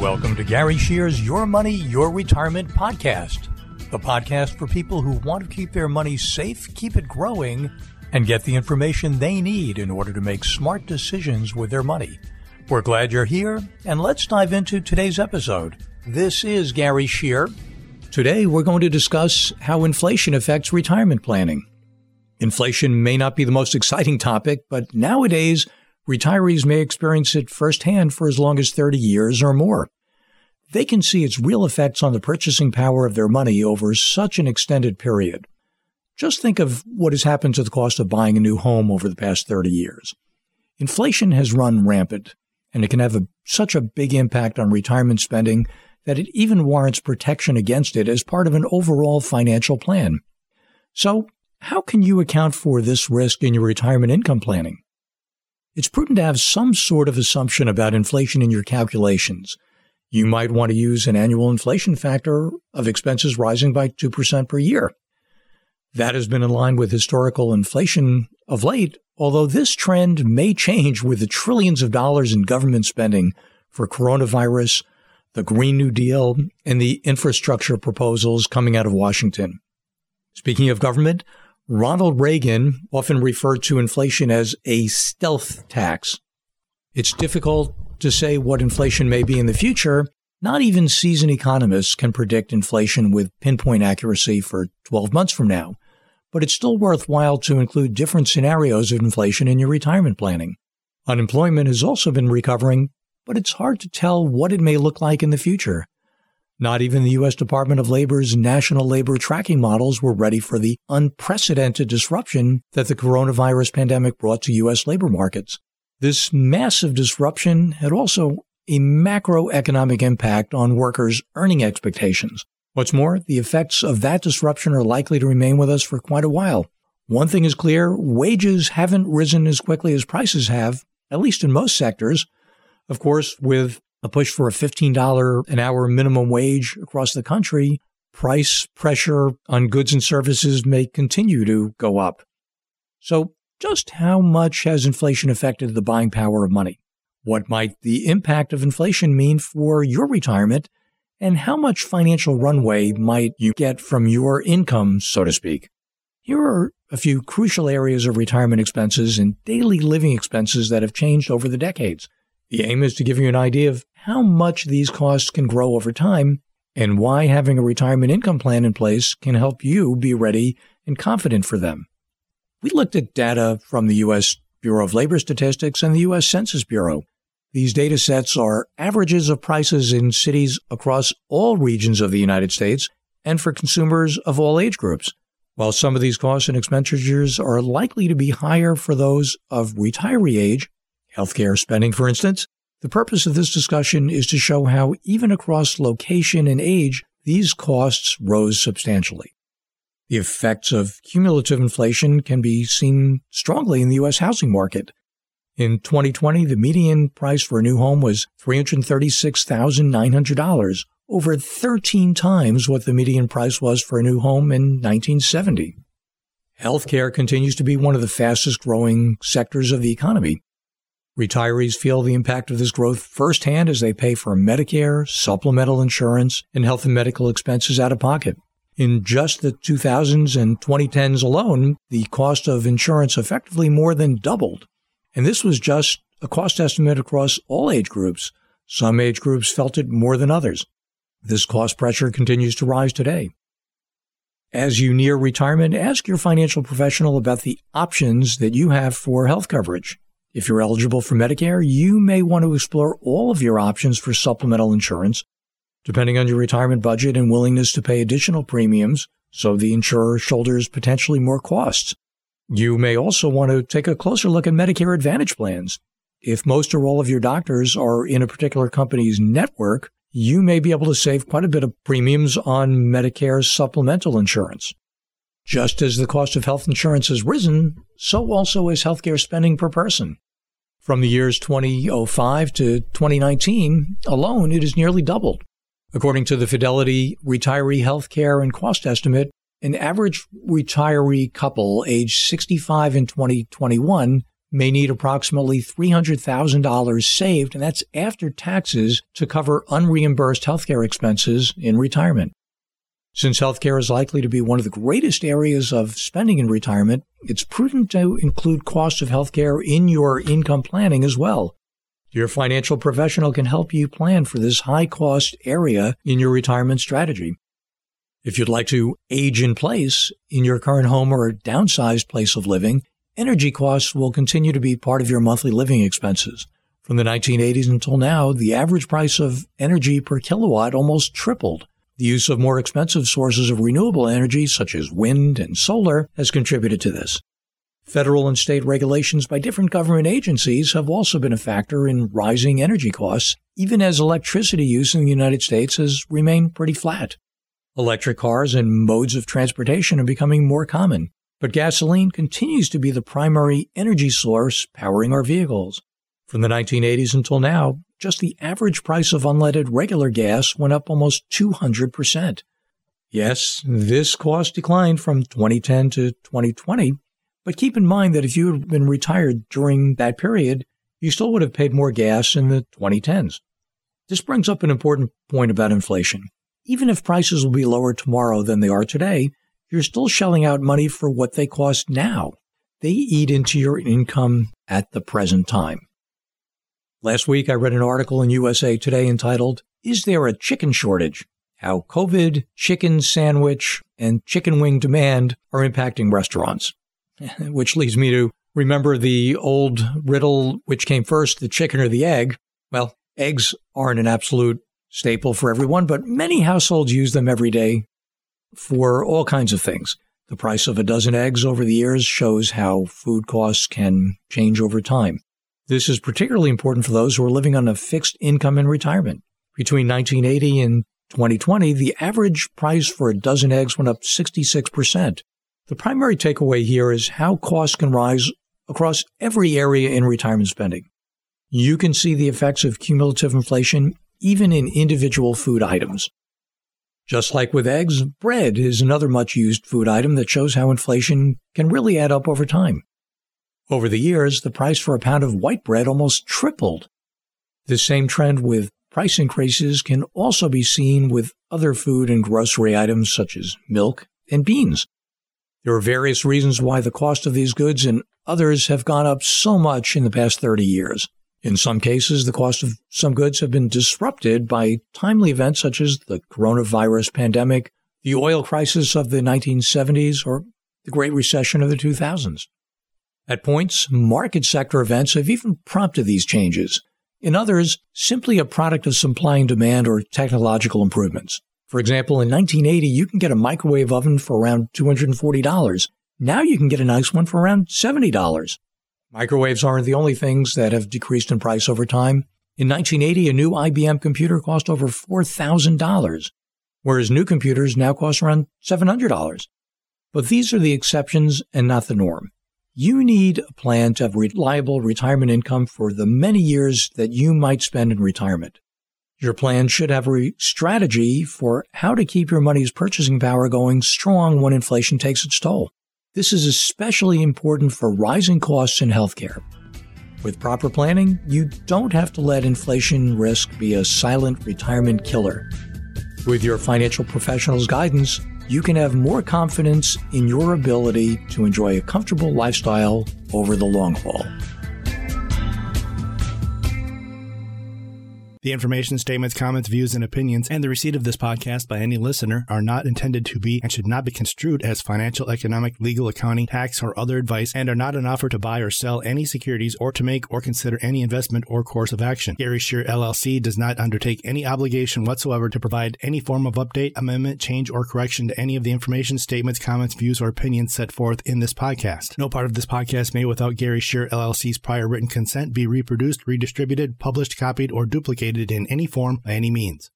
Welcome to Gary Shear's Your Money, Your Retirement podcast, the podcast for people who want to keep their money safe, keep it growing, and get the information they need in order to make smart decisions with their money. We're glad you're here, and let's dive into today's episode. This is Gary Shear. Today, we're going to discuss how inflation affects retirement planning. Inflation may not be the most exciting topic, but nowadays, retirees may experience it firsthand for as long as 30 years or more. They can see its real effects on the purchasing power of their money over such an extended period. Just think of what has happened to the cost of buying a new home over the past 30 years. Inflation has run rampant, and it can have a, such a big impact on retirement spending that it even warrants protection against it as part of an overall financial plan. So, how can you account for this risk in your retirement income planning? It's prudent to have some sort of assumption about inflation in your calculations. You might want to use an annual inflation factor of expenses rising by 2% per year. That has been in line with historical inflation of late, although this trend may change with the trillions of dollars in government spending for coronavirus, the Green New Deal, and the infrastructure proposals coming out of Washington. Speaking of government, Ronald Reagan often referred to inflation as a stealth tax. It's difficult to say what inflation may be in the future. Not even seasoned economists can predict inflation with pinpoint accuracy for 12 months from now, but it's still worthwhile to include different scenarios of inflation in your retirement planning. Unemployment has also been recovering, but it's hard to tell what it may look like in the future. Not even the U.S. Department of Labor's national labor tracking models were ready for the unprecedented disruption that the coronavirus pandemic brought to U.S. labor markets. This massive disruption had also a macroeconomic impact on workers' earning expectations. What's more, the effects of that disruption are likely to remain with us for quite a while. One thing is clear wages haven't risen as quickly as prices have, at least in most sectors. Of course, with a push for a $15 an hour minimum wage across the country, price pressure on goods and services may continue to go up. So, just how much has inflation affected the buying power of money? What might the impact of inflation mean for your retirement? And how much financial runway might you get from your income, so to speak? Here are a few crucial areas of retirement expenses and daily living expenses that have changed over the decades. The aim is to give you an idea of how much these costs can grow over time and why having a retirement income plan in place can help you be ready and confident for them. We looked at data from the U.S. Bureau of Labor Statistics and the U.S. Census Bureau. These data sets are averages of prices in cities across all regions of the United States and for consumers of all age groups. While some of these costs and expenditures are likely to be higher for those of retiree age, healthcare spending, for instance. The purpose of this discussion is to show how, even across location and age, these costs rose substantially. The effects of cumulative inflation can be seen strongly in the U.S. housing market. In 2020, the median price for a new home was $336,900, over 13 times what the median price was for a new home in 1970. Healthcare continues to be one of the fastest growing sectors of the economy. Retirees feel the impact of this growth firsthand as they pay for Medicare, supplemental insurance, and health and medical expenses out of pocket. In just the 2000s and 2010s alone, the cost of insurance effectively more than doubled. And this was just a cost estimate across all age groups. Some age groups felt it more than others. This cost pressure continues to rise today. As you near retirement, ask your financial professional about the options that you have for health coverage. If you're eligible for Medicare, you may want to explore all of your options for supplemental insurance, depending on your retirement budget and willingness to pay additional premiums, so the insurer shoulders potentially more costs. You may also want to take a closer look at Medicare Advantage plans. If most or all of your doctors are in a particular company's network, you may be able to save quite a bit of premiums on Medicare's supplemental insurance. Just as the cost of health insurance has risen, so also is healthcare spending per person. From the years 2005 to 2019 alone, it has nearly doubled. According to the Fidelity Retiree Healthcare and Cost Estimate, an average retiree couple aged 65 in 2021 may need approximately $300,000 saved, and that's after taxes to cover unreimbursed healthcare expenses in retirement. Since healthcare is likely to be one of the greatest areas of spending in retirement, it's prudent to include costs of healthcare in your income planning as well. Your financial professional can help you plan for this high cost area in your retirement strategy. If you'd like to age in place in your current home or downsized place of living, energy costs will continue to be part of your monthly living expenses. From the 1980s until now, the average price of energy per kilowatt almost tripled. The use of more expensive sources of renewable energy, such as wind and solar, has contributed to this. Federal and state regulations by different government agencies have also been a factor in rising energy costs, even as electricity use in the United States has remained pretty flat. Electric cars and modes of transportation are becoming more common, but gasoline continues to be the primary energy source powering our vehicles. From the 1980s until now, just the average price of unleaded regular gas went up almost 200%. Yes, this cost declined from 2010 to 2020, but keep in mind that if you had been retired during that period, you still would have paid more gas in the 2010s. This brings up an important point about inflation. Even if prices will be lower tomorrow than they are today, you're still shelling out money for what they cost now. They eat into your income at the present time. Last week, I read an article in USA Today entitled, Is There a Chicken Shortage? How COVID, chicken sandwich, and chicken wing demand are impacting restaurants. Which leads me to remember the old riddle which came first, the chicken or the egg? Well, eggs aren't an absolute staple for everyone, but many households use them every day for all kinds of things. The price of a dozen eggs over the years shows how food costs can change over time. This is particularly important for those who are living on a fixed income in retirement. Between 1980 and 2020, the average price for a dozen eggs went up 66%. The primary takeaway here is how costs can rise across every area in retirement spending. You can see the effects of cumulative inflation even in individual food items. Just like with eggs, bread is another much used food item that shows how inflation can really add up over time. Over the years, the price for a pound of white bread almost tripled. This same trend with price increases can also be seen with other food and grocery items such as milk and beans. There are various reasons why the cost of these goods and others have gone up so much in the past 30 years. In some cases, the cost of some goods have been disrupted by timely events such as the coronavirus pandemic, the oil crisis of the 1970s, or the Great Recession of the 2000s. At points, market sector events have even prompted these changes. In others, simply a product of supply and demand or technological improvements. For example, in 1980, you can get a microwave oven for around $240. Now you can get a nice one for around $70. Microwaves aren't the only things that have decreased in price over time. In 1980, a new IBM computer cost over $4,000, whereas new computers now cost around $700. But these are the exceptions and not the norm. You need a plan to have reliable retirement income for the many years that you might spend in retirement. Your plan should have a strategy for how to keep your money's purchasing power going strong when inflation takes its toll. This is especially important for rising costs in healthcare. With proper planning, you don't have to let inflation risk be a silent retirement killer. With your financial professional's guidance, you can have more confidence in your ability to enjoy a comfortable lifestyle over the long haul. The information, statements, comments, views, and opinions, and the receipt of this podcast by any listener are not intended to be and should not be construed as financial, economic, legal, accounting, tax, or other advice, and are not an offer to buy or sell any securities or to make or consider any investment or course of action. Gary Shear LLC does not undertake any obligation whatsoever to provide any form of update, amendment, change, or correction to any of the information, statements, comments, views, or opinions set forth in this podcast. No part of this podcast may, without Gary Shear LLC's prior written consent, be reproduced, redistributed, published, copied, or duplicated in any form by any means.